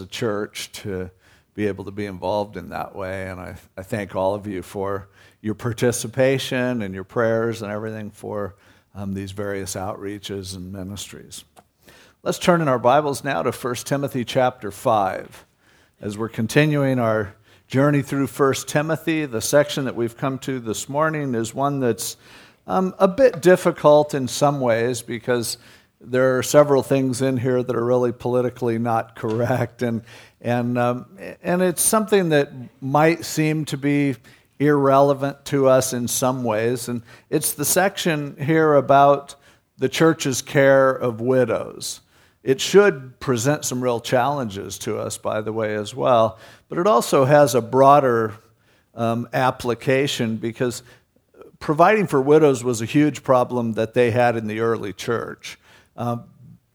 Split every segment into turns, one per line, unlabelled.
a church to be able to be involved in that way. And I, I thank all of you for your participation and your prayers and everything for um, these various outreaches and ministries. Let's turn in our Bibles now to 1 Timothy chapter 5. As we're continuing our journey through 1 Timothy, the section that we've come to this morning is one that's um, a bit difficult in some ways because there are several things in here that are really politically not correct, and and um, and it's something that might seem to be irrelevant to us in some ways, and it's the section here about the church's care of widows. It should present some real challenges to us, by the way, as well, but it also has a broader um, application because providing for widows was a huge problem that they had in the early church. Um,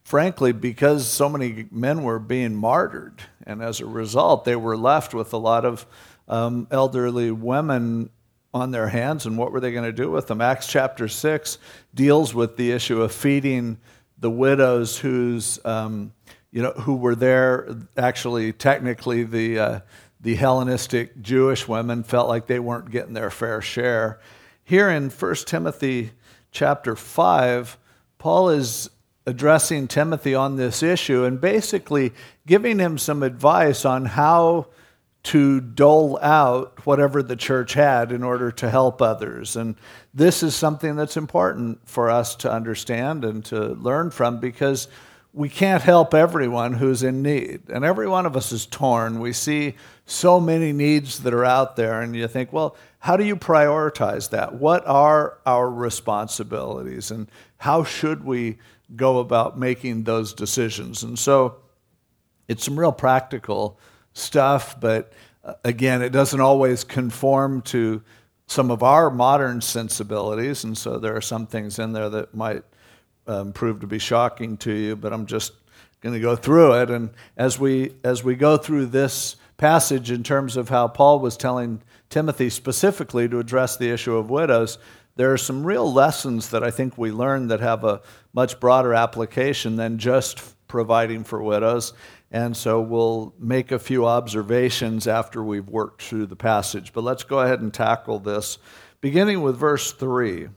frankly, because so many men were being martyred, and as a result, they were left with a lot of um, elderly women on their hands, and what were they going to do with them? Acts chapter 6 deals with the issue of feeding the widows whose, um, you know, who were there. Actually, technically, the, uh, the Hellenistic Jewish women felt like they weren't getting their fair share. Here in 1 Timothy chapter 5, Paul is addressing Timothy on this issue and basically giving him some advice on how to dole out whatever the church had in order to help others. And this is something that's important for us to understand and to learn from because we can't help everyone who's in need. And every one of us is torn. We see so many needs that are out there, and you think, well, how do you prioritize that? What are our responsibilities, and how should we go about making those decisions. And so it's some real practical stuff, but uh, again, it doesn't always conform to some of our modern sensibilities. And so there are some things in there that might um, prove to be shocking to you, but I'm just going to go through it. And as we, as we go through this passage in terms of how Paul was telling Timothy specifically to address the issue of widows, there are some real lessons that I think we learn that have a much broader application than just providing for widows. And so we'll make a few observations after we've worked through the passage. But let's go ahead and tackle this. Beginning with verse 3,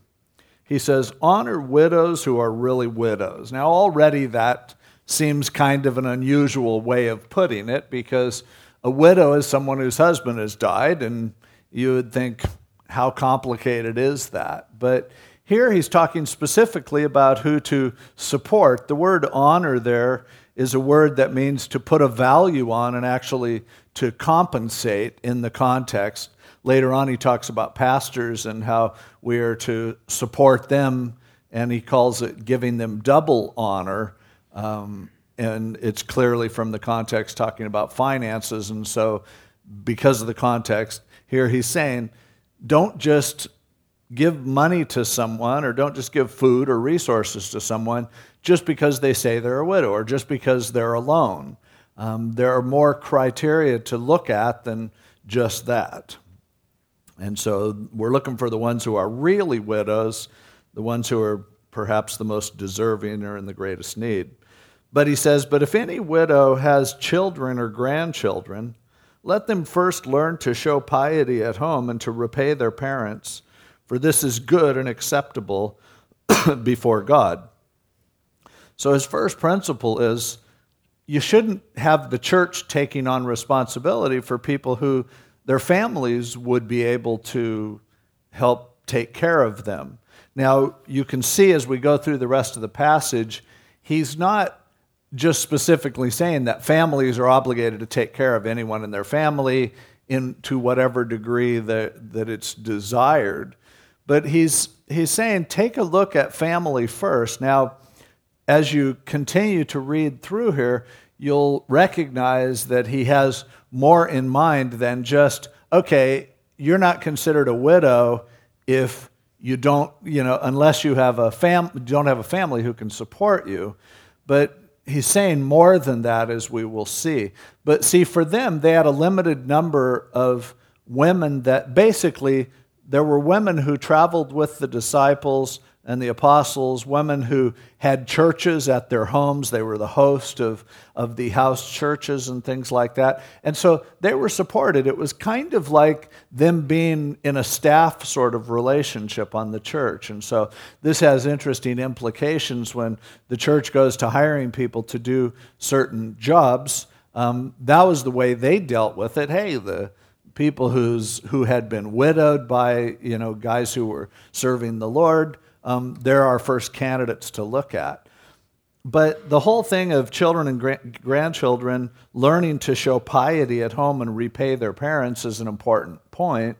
he says, Honor widows who are really widows. Now, already that seems kind of an unusual way of putting it because a widow is someone whose husband has died, and you would think, how complicated is that? But here he's talking specifically about who to support. The word honor there is a word that means to put a value on and actually to compensate in the context. Later on, he talks about pastors and how we are to support them, and he calls it giving them double honor. Um, and it's clearly from the context talking about finances. And so, because of the context, here he's saying, don't just give money to someone or don't just give food or resources to someone just because they say they're a widow or just because they're alone. Um, there are more criteria to look at than just that. And so we're looking for the ones who are really widows, the ones who are perhaps the most deserving or in the greatest need. But he says, But if any widow has children or grandchildren, let them first learn to show piety at home and to repay their parents, for this is good and acceptable before God. So his first principle is you shouldn't have the church taking on responsibility for people who their families would be able to help take care of them. Now, you can see as we go through the rest of the passage, he's not just specifically saying that families are obligated to take care of anyone in their family in to whatever degree that, that it's desired. But he's, he's saying take a look at family first. Now, as you continue to read through here, you'll recognize that he has more in mind than just, okay, you're not considered a widow if you don't, you know, unless you have a fam- don't have a family who can support you. But he's saying more than that, as we will see. But see, for them, they had a limited number of women that basically there were women who traveled with the disciples and the apostles, women who had churches at their homes. They were the host of, of the house churches and things like that. And so they were supported. It was kind of like them being in a staff sort of relationship on the church. And so this has interesting implications when the church goes to hiring people to do certain jobs. Um, that was the way they dealt with it. Hey, the people who's, who had been widowed by you know guys who were serving the Lord um, they're our first candidates to look at. But the whole thing of children and gra- grandchildren learning to show piety at home and repay their parents is an important point.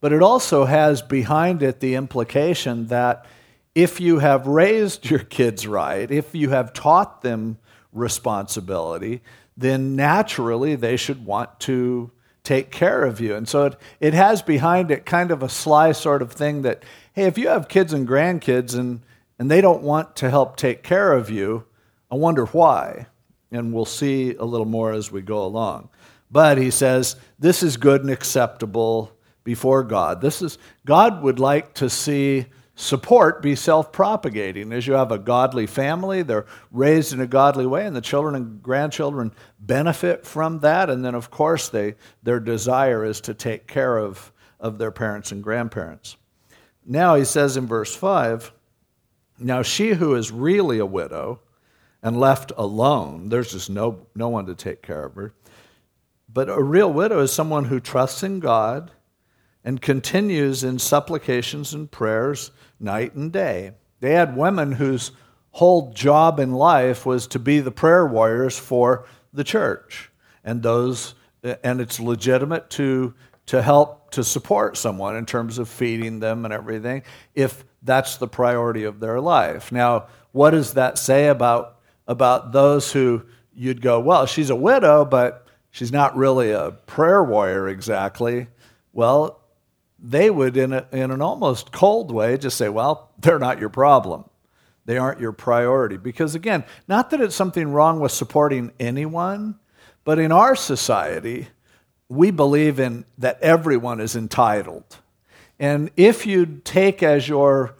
But it also has behind it the implication that if you have raised your kids right, if you have taught them responsibility, then naturally they should want to take care of you. And so it, it has behind it kind of a sly sort of thing that hey, if you have kids and grandkids and, and they don't want to help take care of you, I wonder why. And we'll see a little more as we go along. But he says, this is good and acceptable before God. This is God would like to see support be self-propagating. As you have a godly family, they're raised in a godly way, and the children and grandchildren benefit from that. And then, of course, they their desire is to take care of, of their parents and grandparents. Now he says in verse 5 Now she who is really a widow and left alone, there's just no, no one to take care of her. But a real widow is someone who trusts in God and continues in supplications and prayers night and day. They had women whose whole job in life was to be the prayer warriors for the church. And those and it's legitimate to to help to support someone in terms of feeding them and everything if that's the priority of their life. Now, what does that say about, about those who you'd go, well, she's a widow, but she's not really a prayer warrior exactly? Well, they would, in, a, in an almost cold way, just say, well, they're not your problem. They aren't your priority. Because again, not that it's something wrong with supporting anyone, but in our society, we believe in that everyone is entitled. And if you take as your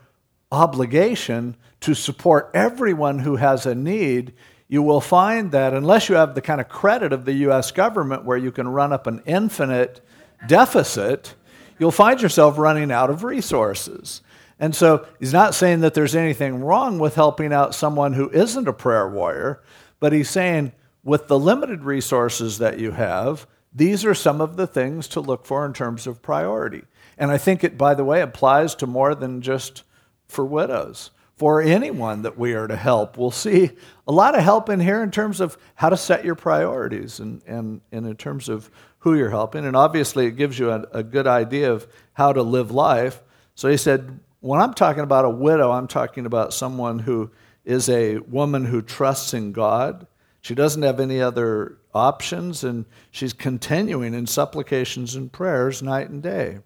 obligation to support everyone who has a need, you will find that unless you have the kind of credit of the US government where you can run up an infinite deficit, you'll find yourself running out of resources. And so he's not saying that there's anything wrong with helping out someone who isn't a prayer warrior, but he's saying with the limited resources that you have, these are some of the things to look for in terms of priority. And I think it, by the way, applies to more than just for widows. For anyone that we are to help, we'll see a lot of help in here in terms of how to set your priorities and, and, and in terms of who you're helping. And obviously, it gives you a, a good idea of how to live life. So he said, when I'm talking about a widow, I'm talking about someone who is a woman who trusts in God. She doesn't have any other options, and she's continuing in supplications and prayers night and day.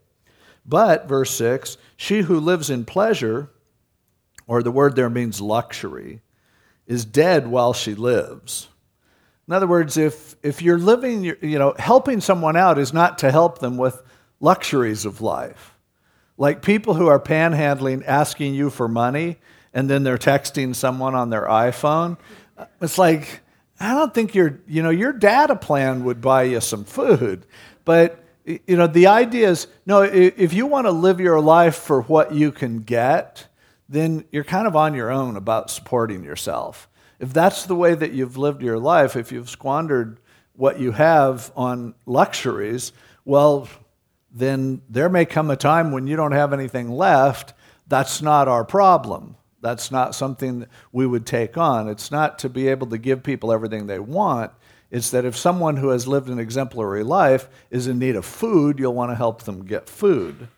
But, verse 6, she who lives in pleasure, or the word there means luxury, is dead while she lives. In other words, if, if you're living, you know, helping someone out is not to help them with luxuries of life. Like people who are panhandling, asking you for money, and then they're texting someone on their iPhone. It's like, I don't think your, you know, your data plan would buy you some food. But, you know, the idea is no, if you want to live your life for what you can get, then you're kind of on your own about supporting yourself. If that's the way that you've lived your life, if you've squandered what you have on luxuries, well, then there may come a time when you don't have anything left. That's not our problem. That's not something we would take on. It's not to be able to give people everything they want. It's that if someone who has lived an exemplary life is in need of food, you'll want to help them get food.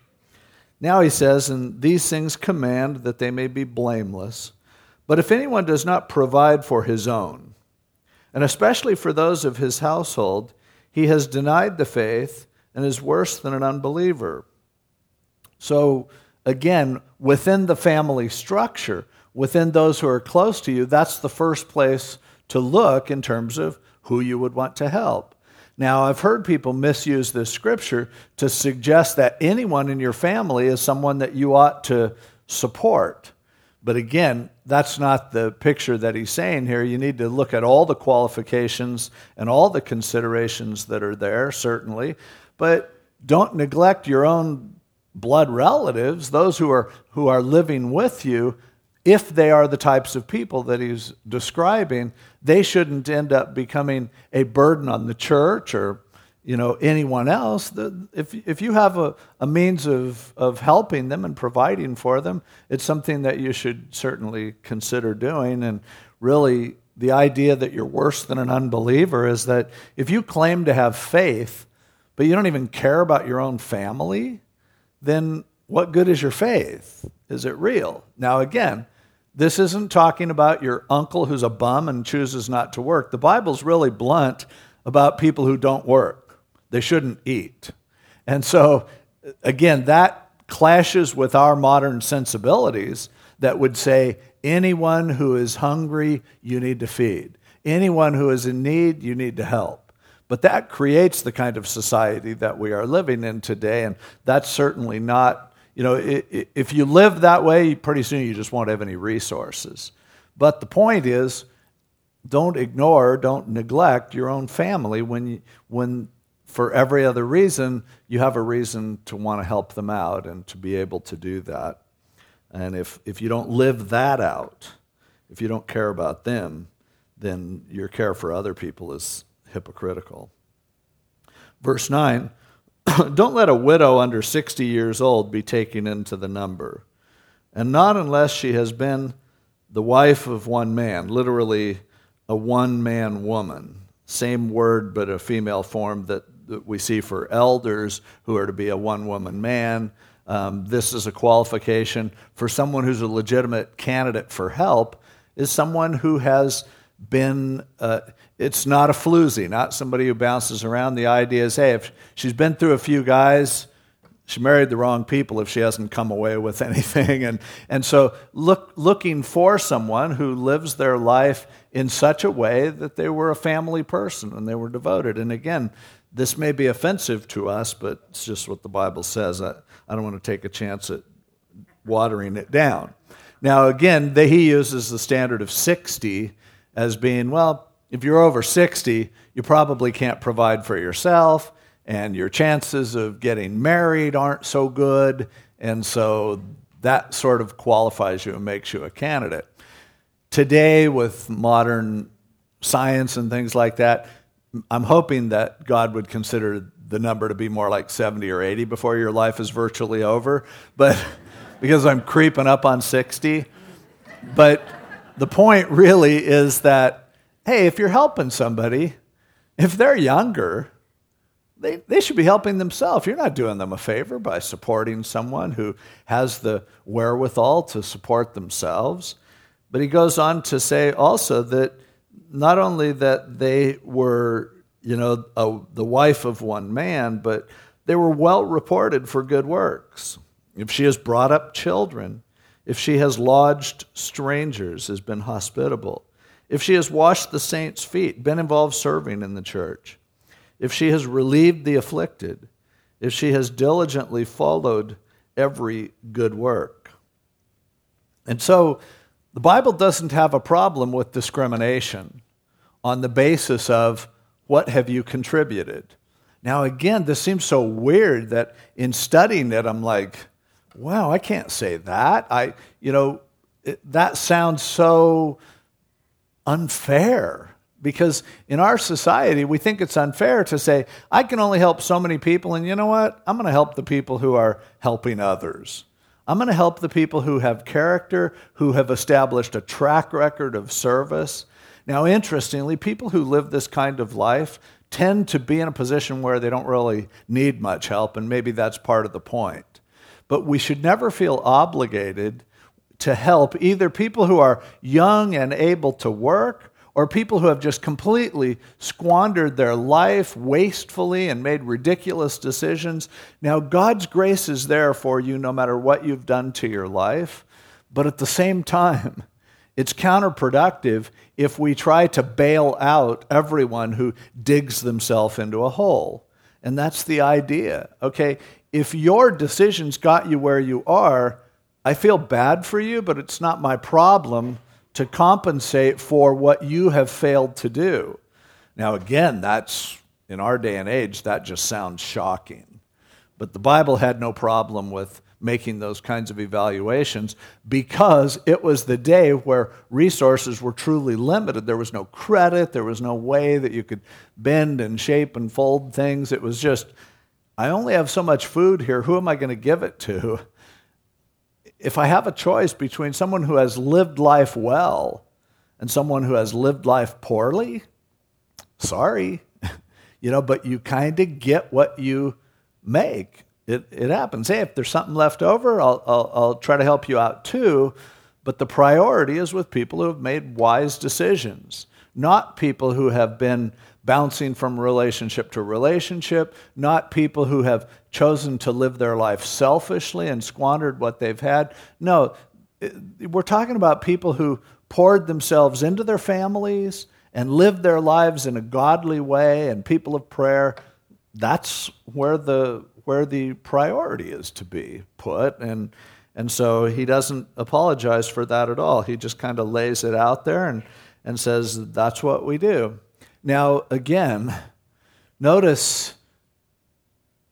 Now he says, And these things command that they may be blameless. But if anyone does not provide for his own, and especially for those of his household, he has denied the faith and is worse than an unbeliever. So, again, within the family structure, within those who are close to you, that's the first place to look in terms of who you would want to help. Now, I've heard people misuse this scripture to suggest that anyone in your family is someone that you ought to support. But again, that's not the picture that he's saying here. You need to look at all the qualifications and all the considerations that are there, certainly. But don't neglect your own blood relatives, those who are, who are living with you, if they are the types of people that he's describing, they shouldn't end up becoming a burden on the church or you know anyone else. If, if you have a, a means of, of helping them and providing for them, it's something that you should certainly consider doing. And really, the idea that you're worse than an unbeliever is that if you claim to have faith, but you don't even care about your own family, then what good is your faith? Is it real? Now, again, this isn't talking about your uncle who's a bum and chooses not to work. The Bible's really blunt about people who don't work. They shouldn't eat. And so, again, that clashes with our modern sensibilities that would say anyone who is hungry, you need to feed. Anyone who is in need, you need to help. But that creates the kind of society that we are living in today, and that's certainly not, you know, if you live that way, pretty soon you just won't have any resources. But the point is, don't ignore, don't neglect your own family when, you, when for every other reason, you have a reason to want to help them out and to be able to do that. And if, if you don't live that out, if you don't care about them, then your care for other people is hypocritical. Verse 9 Don't let a widow under 60 years old be taken into the number, and not unless she has been the wife of one man, literally a one man woman. Same word, but a female form that, that we see for elders who are to be a one woman man. Um, this is a qualification for someone who's a legitimate candidate for help, is someone who has been, uh, it's not a floozy, not somebody who bounces around. The idea is, hey, if she's been through a few guys, she married the wrong people if she hasn't come away with anything. And, and so look, looking for someone who lives their life in such a way that they were a family person and they were devoted. And again, this may be offensive to us, but it's just what the Bible says. I, I don't want to take a chance at watering it down. Now, again, the, he uses the standard of 60 as being, well, if you're over 60, you probably can't provide for yourself, and your chances of getting married aren't so good, and so that sort of qualifies you and makes you a candidate. Today, with modern science and things like that, I'm hoping that God would consider the number to be more like 70 or 80 before your life is virtually over, but because I'm creeping up on 60. But the point really is that, hey, if you're helping somebody, if they're younger, they, they should be helping themselves. You're not doing them a favor by supporting someone who has the wherewithal to support themselves. But he goes on to say also that not only that they were, you know, a, the wife of one man, but they were well reported for good works. If she has brought up children, if she has lodged strangers, has been hospitable, if she has washed the saints' feet, been involved serving in the church, if she has relieved the afflicted, if she has diligently followed every good work. And so the Bible doesn't have a problem with discrimination on the basis of what have you contributed. Now, again, this seems so weird that in studying it, I'm like, wow, I can't say that. I, you know, it, that sounds so unfair because in our society, we think it's unfair to say, I can only help so many people, and you know what? I'm going to help the people who are helping others. I'm going to help the people who have character, who have established a track record of service. Now, interestingly, people who live this kind of life tend to be in a position where they don't really need much help, and maybe that's part of the point. But we should never feel obligated to help either people who are young and able to work or people who have just completely squandered their life wastefully and made ridiculous decisions. Now, God's grace is there for you no matter what you've done to your life, but at the same time, it's counterproductive if we try to bail out everyone who digs themselves into a hole. And that's the idea. Okay, if your decisions got you where you are, I feel bad for you, but it's not my problem to compensate for what you have failed to do. Now, again, that's in our day and age, that just sounds shocking. But the Bible had no problem with making those kinds of evaluations because it was the day where resources were truly limited. There was no credit, there was no way that you could bend and shape and fold things. It was just, I only have so much food here. Who am I going to give it to? If I have a choice between someone who has lived life well and someone who has lived life poorly, sorry, you know, but you kind of get what you make. It, it happens. Hey, if there's something left over, I'll, I'll, I'll try to help you out too. But the priority is with people who have made wise decisions, not people who have been bouncing from relationship to relationship, not people who have chosen to live their life selfishly and squandered what they've had. No, we're talking about people who poured themselves into their families and lived their lives in a godly way and people of prayer. That's where the where the priority is to be put and and so he doesn't apologize for that at all. He just kind of lays it out there and, and says, that's what we do. Now, again, notice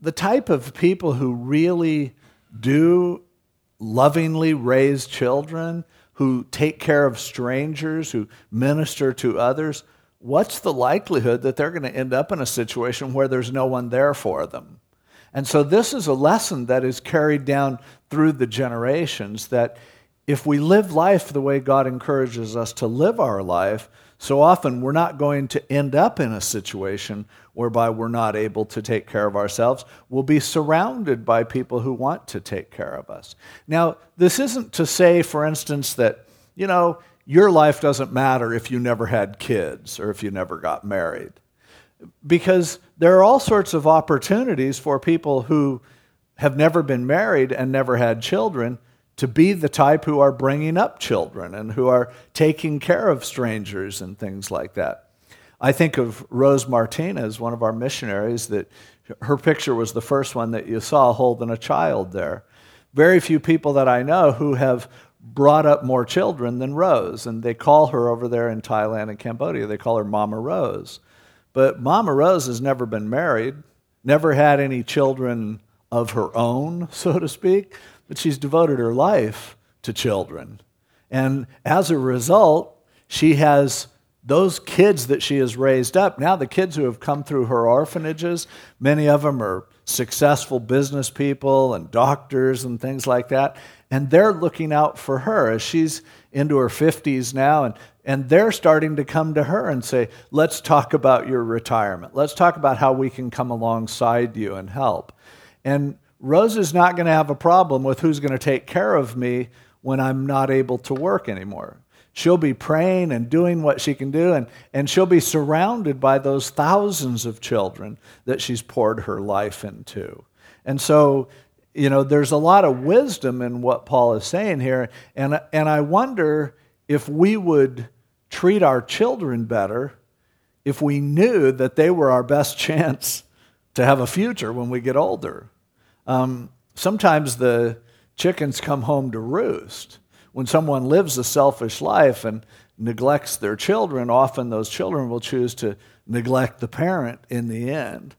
the type of people who really do lovingly raise children, who take care of strangers, who minister to others, what's the likelihood that they're going to end up in a situation where there's no one there for them? And so, this is a lesson that is carried down through the generations that if we live life the way God encourages us to live our life, so often we're not going to end up in a situation whereby we're not able to take care of ourselves. We'll be surrounded by people who want to take care of us. Now, this isn't to say, for instance, that, you know, your life doesn't matter if you never had kids or if you never got married. Because there are all sorts of opportunities for people who have never been married and never had children to be the type who are bringing up children and who are taking care of strangers and things like that. I think of Rose Martinez, one of our missionaries, that her picture was the first one that you saw holding a child there. Very few people that I know who have brought up more children than Rose, and they call her over there in Thailand and Cambodia, they call her Mama Rose. But Mama Rose has never been married, never had any children of her own, so to speak but she's devoted her life to children. And as a result, she has those kids that she has raised up. Now, the kids who have come through her orphanages, many of them are successful business people and doctors and things like that. And they're looking out for her as she's into her 50s now. And, and they're starting to come to her and say, Let's talk about your retirement. Let's talk about how we can come alongside you and help. And Rose is not going to have a problem with who's going to take care of me when I'm not able to work anymore. She'll be praying and doing what she can do, and, and she'll be surrounded by those thousands of children that she's poured her life into. And so, you know, there's a lot of wisdom in what Paul is saying here. And, and I wonder if we would treat our children better if we knew that they were our best chance to have a future when we get older. Um, sometimes the chickens come home to roost. When someone lives a selfish life and neglects their children, often those children will choose to neglect the parent in the end.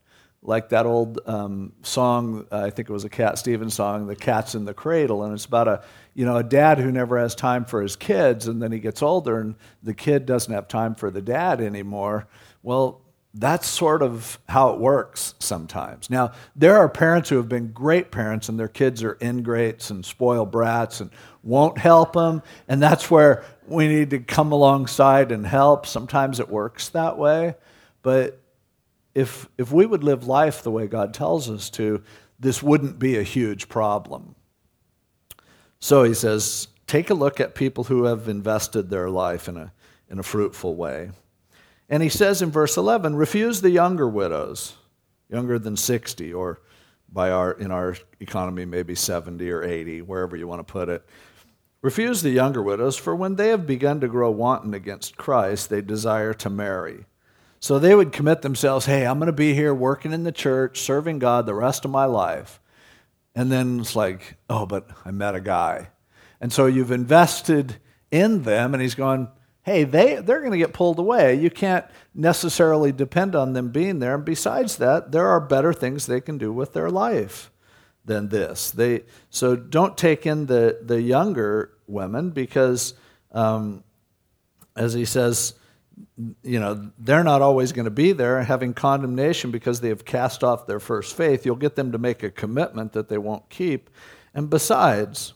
Like that old um, song, I think it was a Cat Stevens song, "The Cat's in the Cradle," and it's about a you know a dad who never has time for his kids, and then he gets older, and the kid doesn't have time for the dad anymore. Well, that's sort of how it works sometimes. Now, there are parents who have been great parents and their kids are ingrates and spoiled brats and won't help them, and that's where we need to come alongside and help. Sometimes it works that way, but if, if we would live life the way God tells us to, this wouldn't be a huge problem. So he says, take a look at people who have invested their life in a, in a fruitful way. And he says in verse 11, refuse the younger widows, younger than 60, or by our, in our economy, maybe 70 or 80, wherever you want to put it. Refuse the younger widows, for when they have begun to grow wanton against Christ, they desire to marry. So they would commit themselves, hey, I'm going to be here working in the church, serving God the rest of my life. And then it's like, oh, but I met a guy. And so you've invested in them, and he's going, hey, they, they're going to get pulled away. You can't necessarily depend on them being there. And besides that, there are better things they can do with their life than this. They, so don't take in the, the younger women because, um, as he says, you know, they're not always going to be there having condemnation because they have cast off their first faith. You'll get them to make a commitment that they won't keep. And besides,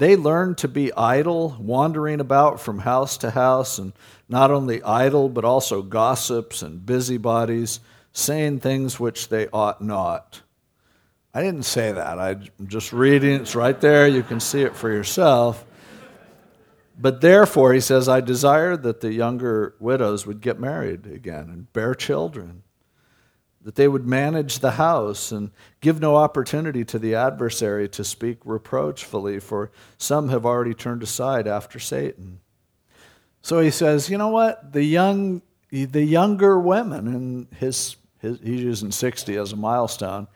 they learn to be idle, wandering about from house to house, and not only idle, but also gossips and busybodies, saying things which they ought not. I didn't say that. I'm just reading. It's right there. You can see it for yourself. But therefore, he says, I desire that the younger widows would get married again and bear children that they would manage the house and give no opportunity to the adversary to speak reproachfully, for some have already turned aside after Satan. So he says, you know what? The young, the younger women, and his, his he's using 60 as a milestone,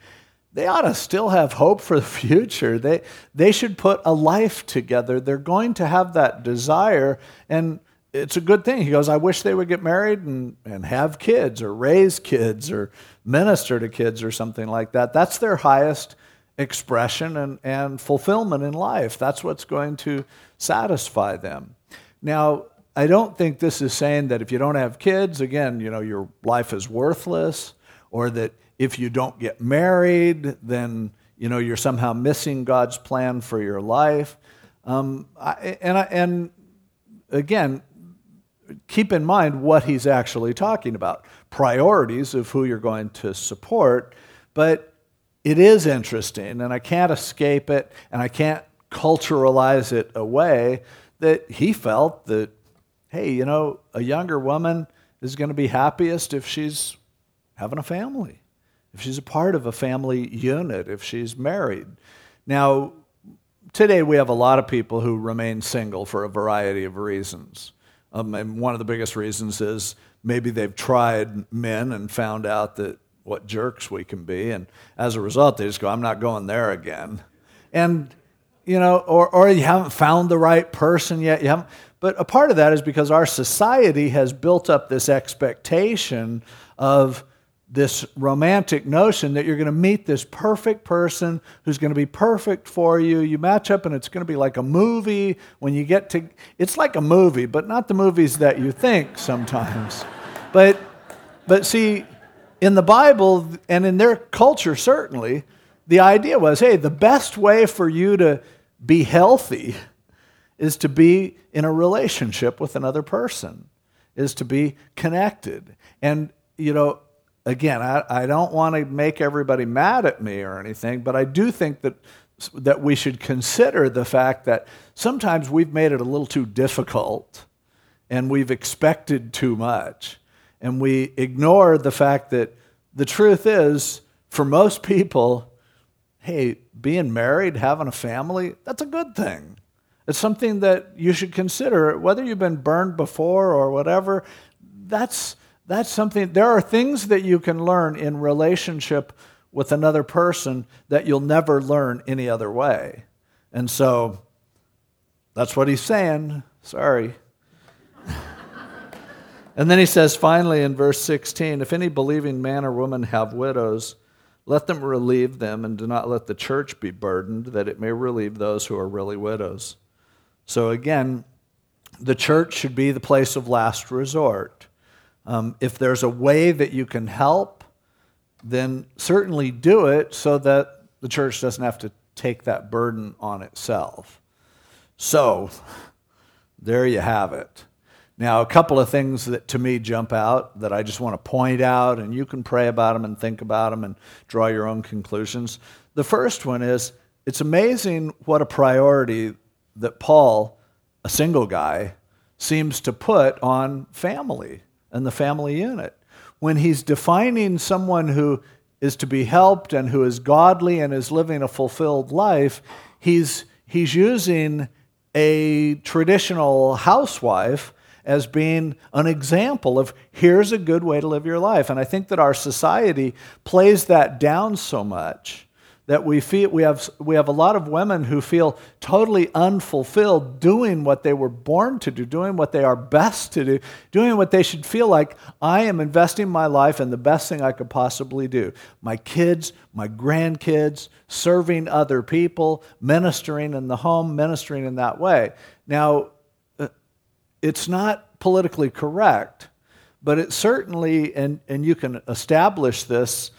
they ought to still have hope for the future. They, they should put a life together. They're going to have that desire. And it's a good thing. He goes, I wish they would get married and, and have kids or raise kids or minister to kids or something like that. That's their highest expression and, and fulfillment in life. That's what's going to satisfy them. Now, I don't think this is saying that if you don't have kids, again, you know, your life is worthless, or that if you don't get married, then, you know, you're somehow missing God's plan for your life. Um, I, and, I, and again, keep in mind what he's actually talking about priorities of who you're going to support. But it is interesting, and I can't escape it, and I can't culturalize it away that he felt that, hey, you know, a younger woman is going to be happiest if she's having a family, if she's a part of a family unit, if she's married. Now, today we have a lot of people who remain single for a variety of reasons. Um, and one of the biggest reasons is maybe they've tried men and found out that what jerks we can be. And as a result, they just go, I'm not going there again. And, you know, or, or you haven't found the right person yet. You haven't, but a part of that is because our society has built up this expectation of this romantic notion that you're going to meet this perfect person who's going to be perfect for you. You match up, and it's going to be like a movie when you get to. It's like a movie, but not the movies that you think sometimes. but, but see, in the Bible and in their culture, certainly, the idea was hey, the best way for you to be healthy is to be in a relationship with another person, is to be connected. And, you know, again, I, I don't want to make everybody mad at me or anything, but I do think that, that we should consider the fact that sometimes we've made it a little too difficult and we've expected too much. And we ignore the fact that the truth is, for most people, hey, being married, having a family, that's a good thing. It's something that you should consider. Whether you've been burned before or whatever, that's that's something, there are things that you can learn in relationship with another person that you'll never learn any other way. And so that's what he's saying. Sorry. and then he says finally in verse 16 if any believing man or woman have widows, let them relieve them, and do not let the church be burdened, that it may relieve those who are really widows. So again, the church should be the place of last resort. Um, if there's a way that you can help, then certainly do it so that the church doesn't have to take that burden on itself. So, there you have it. Now, a couple of things that to me jump out that I just want to point out, and you can pray about them and think about them and draw your own conclusions. The first one is it's amazing what a priority that Paul, a single guy, seems to put on family and the family unit. When he's defining someone who is to be helped and who is godly and is living a fulfilled life, he's, he's using a traditional housewife as being an example of here's a good way to live your life. And I think that our society plays that down so much that we feel we have we have a lot of women who feel totally unfulfilled doing what they were born to do doing what they are best to do doing what they should feel like i am investing my life in the best thing i could possibly do. My kids my grandkids serving other people ministering in the home ministering in that way. Now uh, it's not politically correct but it certainly and and you can establish this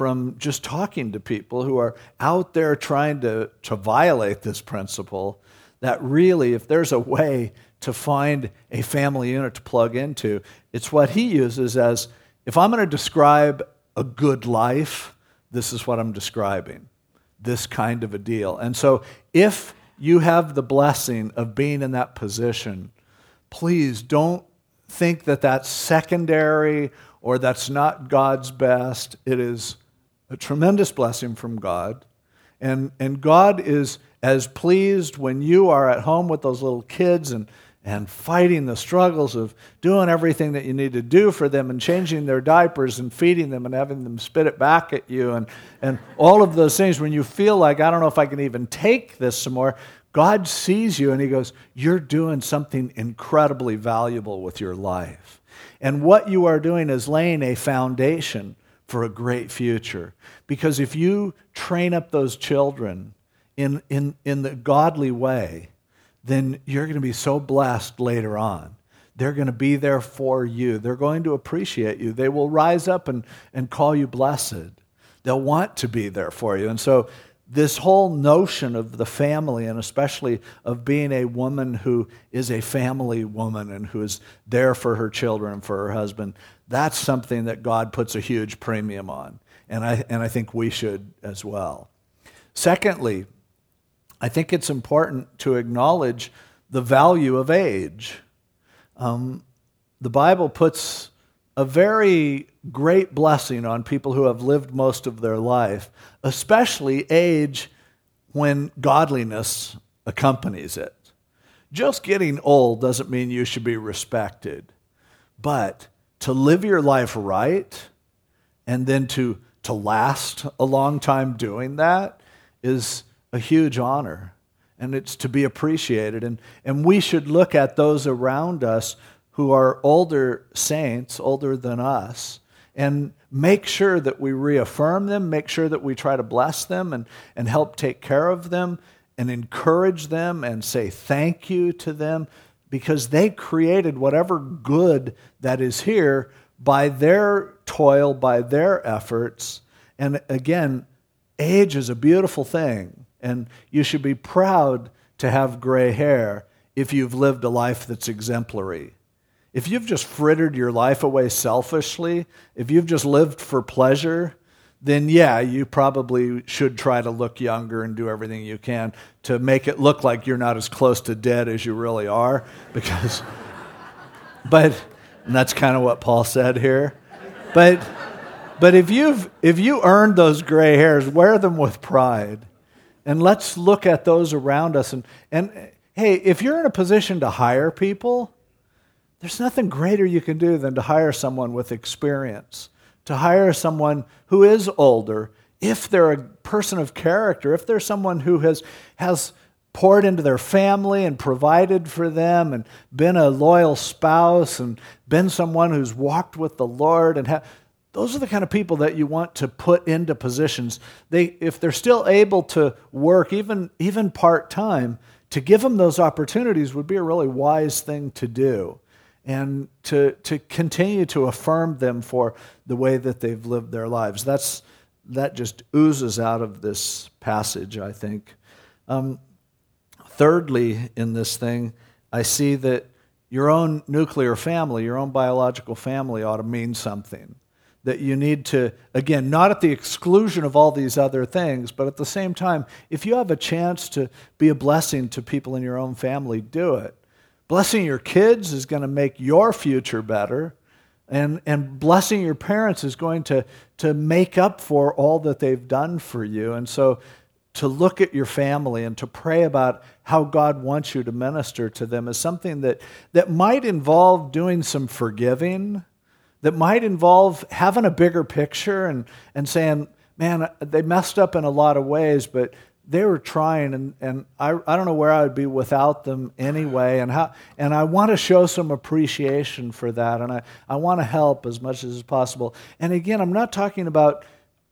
from just talking to people who are out there trying to, to violate this principle that really, if there's a way to find a family unit to plug into, it's what he uses as if I'm going to describe a good life, this is what I'm describing this kind of a deal. And so, if you have the blessing of being in that position, please don't think that that's secondary or that's not God's best. It is a tremendous blessing from God. And, and God is as pleased when you are at home with those little kids and, and fighting the struggles of doing everything that you need to do for them and changing their diapers and feeding them and having them spit it back at you and, and all of those things when you feel like, I don't know if I can even take this some more. God sees you and He goes, You're doing something incredibly valuable with your life. And what you are doing is laying a foundation for a great future. Because if you train up those children in, in, in the godly way, then you're going to be so blessed later on. They're going to be there for you. They're going to appreciate you. They will rise up and, and call you blessed. They'll want to be there for you. And so, this whole notion of the family, and especially of being a woman who is a family woman and who is there for her children, and for her husband, that's something that God puts a huge premium on. And I, and I think we should as well. Secondly, I think it's important to acknowledge the value of age. Um, the Bible puts a very great blessing on people who have lived most of their life, especially age when godliness accompanies it. Just getting old doesn't mean you should be respected, but to live your life right and then to, to last a long time doing that is a huge honor and it's to be appreciated. And, and we should look at those around us who are older saints, older than us, and make sure that we reaffirm them, make sure that we try to bless them and, and help take care of them and encourage them and say thank you to them because they created whatever good that is here by their toil, by their efforts. And again, age is a beautiful thing, and you should be proud to have gray hair if you've lived a life that's exemplary. If you've just frittered your life away selfishly, if you've just lived for pleasure, then yeah, you probably should try to look younger and do everything you can to make it look like you're not as close to dead as you really are. Because, but, and that's kind of what Paul said here. But, but if you've if you earned those gray hairs, wear them with pride, and let's look at those around us. And and hey, if you're in a position to hire people, there's nothing greater you can do than to hire someone with experience to hire someone who is older if they're a person of character, if they're someone who has, has poured into their family and provided for them and been a loyal spouse and been someone who's walked with the Lord and ha- those are the kind of people that you want to put into positions. They, if they're still able to work, even, even part time, to give them those opportunities would be a really wise thing to do and to, to continue to affirm them for the way that they've lived their lives. That's, that just oozes out of this passage, I think. Um, thirdly, in this thing, I see that your own nuclear family, your own biological family, ought to mean something. That you need to, again, not at the exclusion of all these other things, but at the same time, if you have a chance to be a blessing to people in your own family, do it. Blessing your kids is going to make your future better. And, and blessing your parents is going to, to make up for all that they've done for you. And so to look at your family and to pray about how God wants you to minister to them is something that, that might involve doing some forgiving, that might involve having a bigger picture and, and saying, man, they messed up in a lot of ways, but they were trying, and, and I, I don't know where I would be without them anyway. And, how, and I want to show some appreciation for that, and I, I want to help as much as possible. And again, I'm not talking about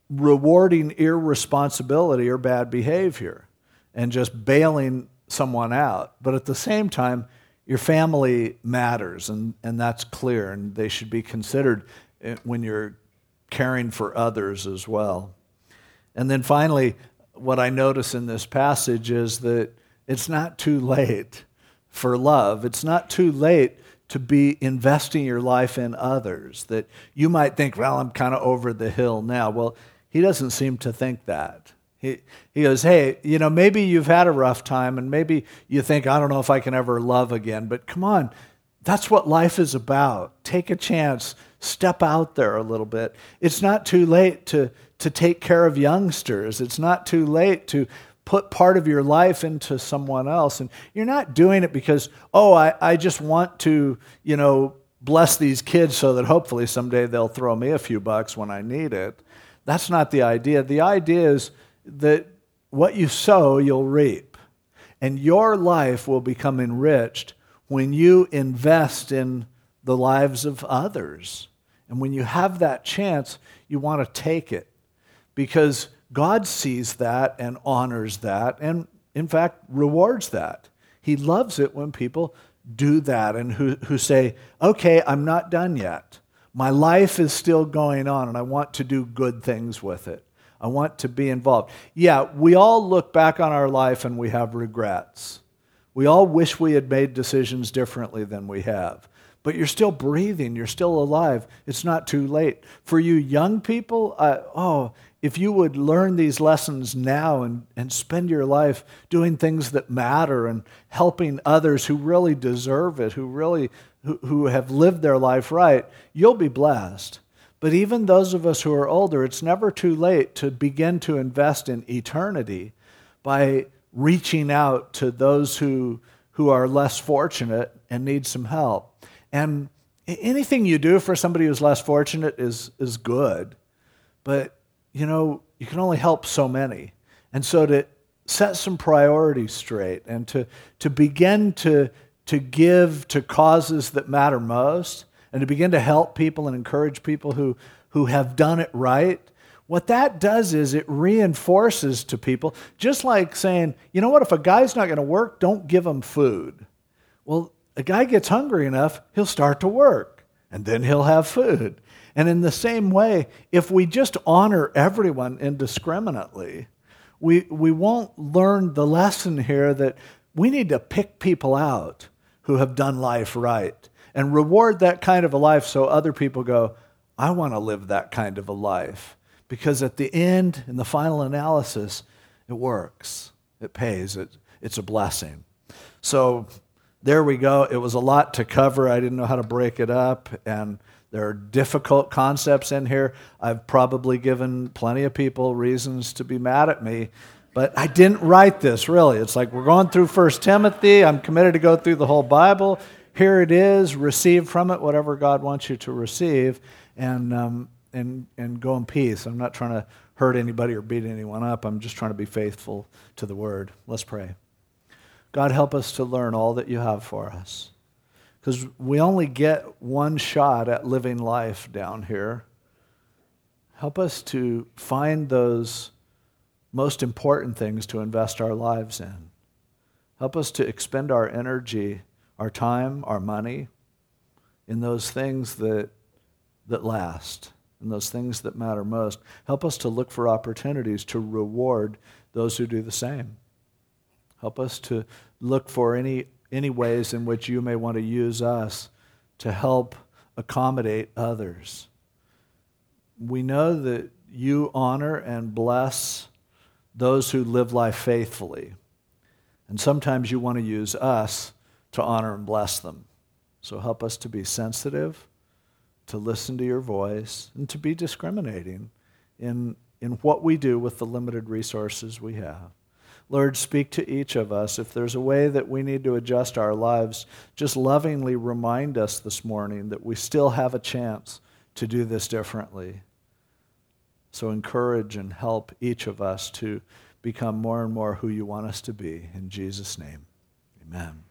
rewarding irresponsibility or bad behavior and just bailing someone out. But at the same time, your family matters, and, and that's clear, and they should be considered eh, when you're caring for others as well. And then finally, what I notice in this passage is that it's not too late for love. It's not too late to be investing your life in others. That you might think, well, I'm kind of over the hill now. Well, he doesn't seem to think that. He, he goes, Hey, you know, maybe you've had a rough time and maybe you think, I don't know if I can ever love again, but come on, that's what life is about. Take a chance, step out there a little bit. It's not too late to, to take care of youngsters, it's not too late to put part of your life into someone else. And you're not doing it because, oh, I, I just want to, you know, bless these kids so that hopefully someday they'll throw me a few bucks when I need it. That's not the idea. The idea is that what you sow, you'll reap. And your life will become enriched when you invest in the lives of others. And when you have that chance, you want to take it because God sees that and honors that and, in fact, rewards that. He loves it when people do that and who, who say, okay, I'm not done yet. My life is still going on and I want to do good things with it. I want to be involved. Yeah, we all look back on our life and we have regrets. We all wish we had made decisions differently than we have. But you're still breathing, you're still alive. It's not too late. For you young people, uh, oh, if you would learn these lessons now and, and spend your life doing things that matter and helping others who really deserve it, who really who, who have lived their life right, you'll be blessed. But even those of us who are older, it's never too late to begin to invest in eternity by reaching out to those who, who are less fortunate and need some help. And anything you do for somebody who's less fortunate is, is good, but you know, you can only help so many. And so to set some priorities straight and to, to begin to, to give to causes that matter most and to begin to help people and encourage people who, who have done it right, what that does is it reinforces to people, just like saying, you know what, if a guy's not going to work, don't give him food. Well, a guy gets hungry enough, he'll start to work, and then he'll have food. And in the same way, if we just honor everyone indiscriminately, we, we won't learn the lesson here that we need to pick people out who have done life right and reward that kind of a life so other people go, I want to live that kind of a life. Because at the end, in the final analysis, it works, it pays, it, it's a blessing. So there we go. It was a lot to cover. I didn't know how to break it up. And there are difficult concepts in here. I've probably given plenty of people reasons to be mad at me. But I didn't write this really. It's like we're going through First Timothy. I'm committed to go through the whole Bible here it is, receive from it whatever God wants you to receive, and, um, and, and go in peace. I'm not trying to hurt anybody or beat anyone up. I'm just trying to be faithful to the word. Let's pray. God, help us to learn all that you have for us. Because we only get one shot at living life down here. Help us to find those most important things to invest our lives in. Help us to expend our energy our time, our money, in those things that, that last, in those things that matter most. Help us to look for opportunities to reward those who do the same. Help us to look for any, any ways in which you may want to use us to help accommodate others. We know that you honor and bless those who live life faithfully. And sometimes you want to use us to honor and bless them. So help us to be sensitive, to listen to your voice, and to be discriminating in, in what we do with the limited resources we have. Lord, speak to each of us. If there's a way that we need to adjust our lives, just lovingly remind us this morning that we still have a chance to do this differently. So encourage and help each of us to become more and more who you want us to be. In Jesus' name, amen.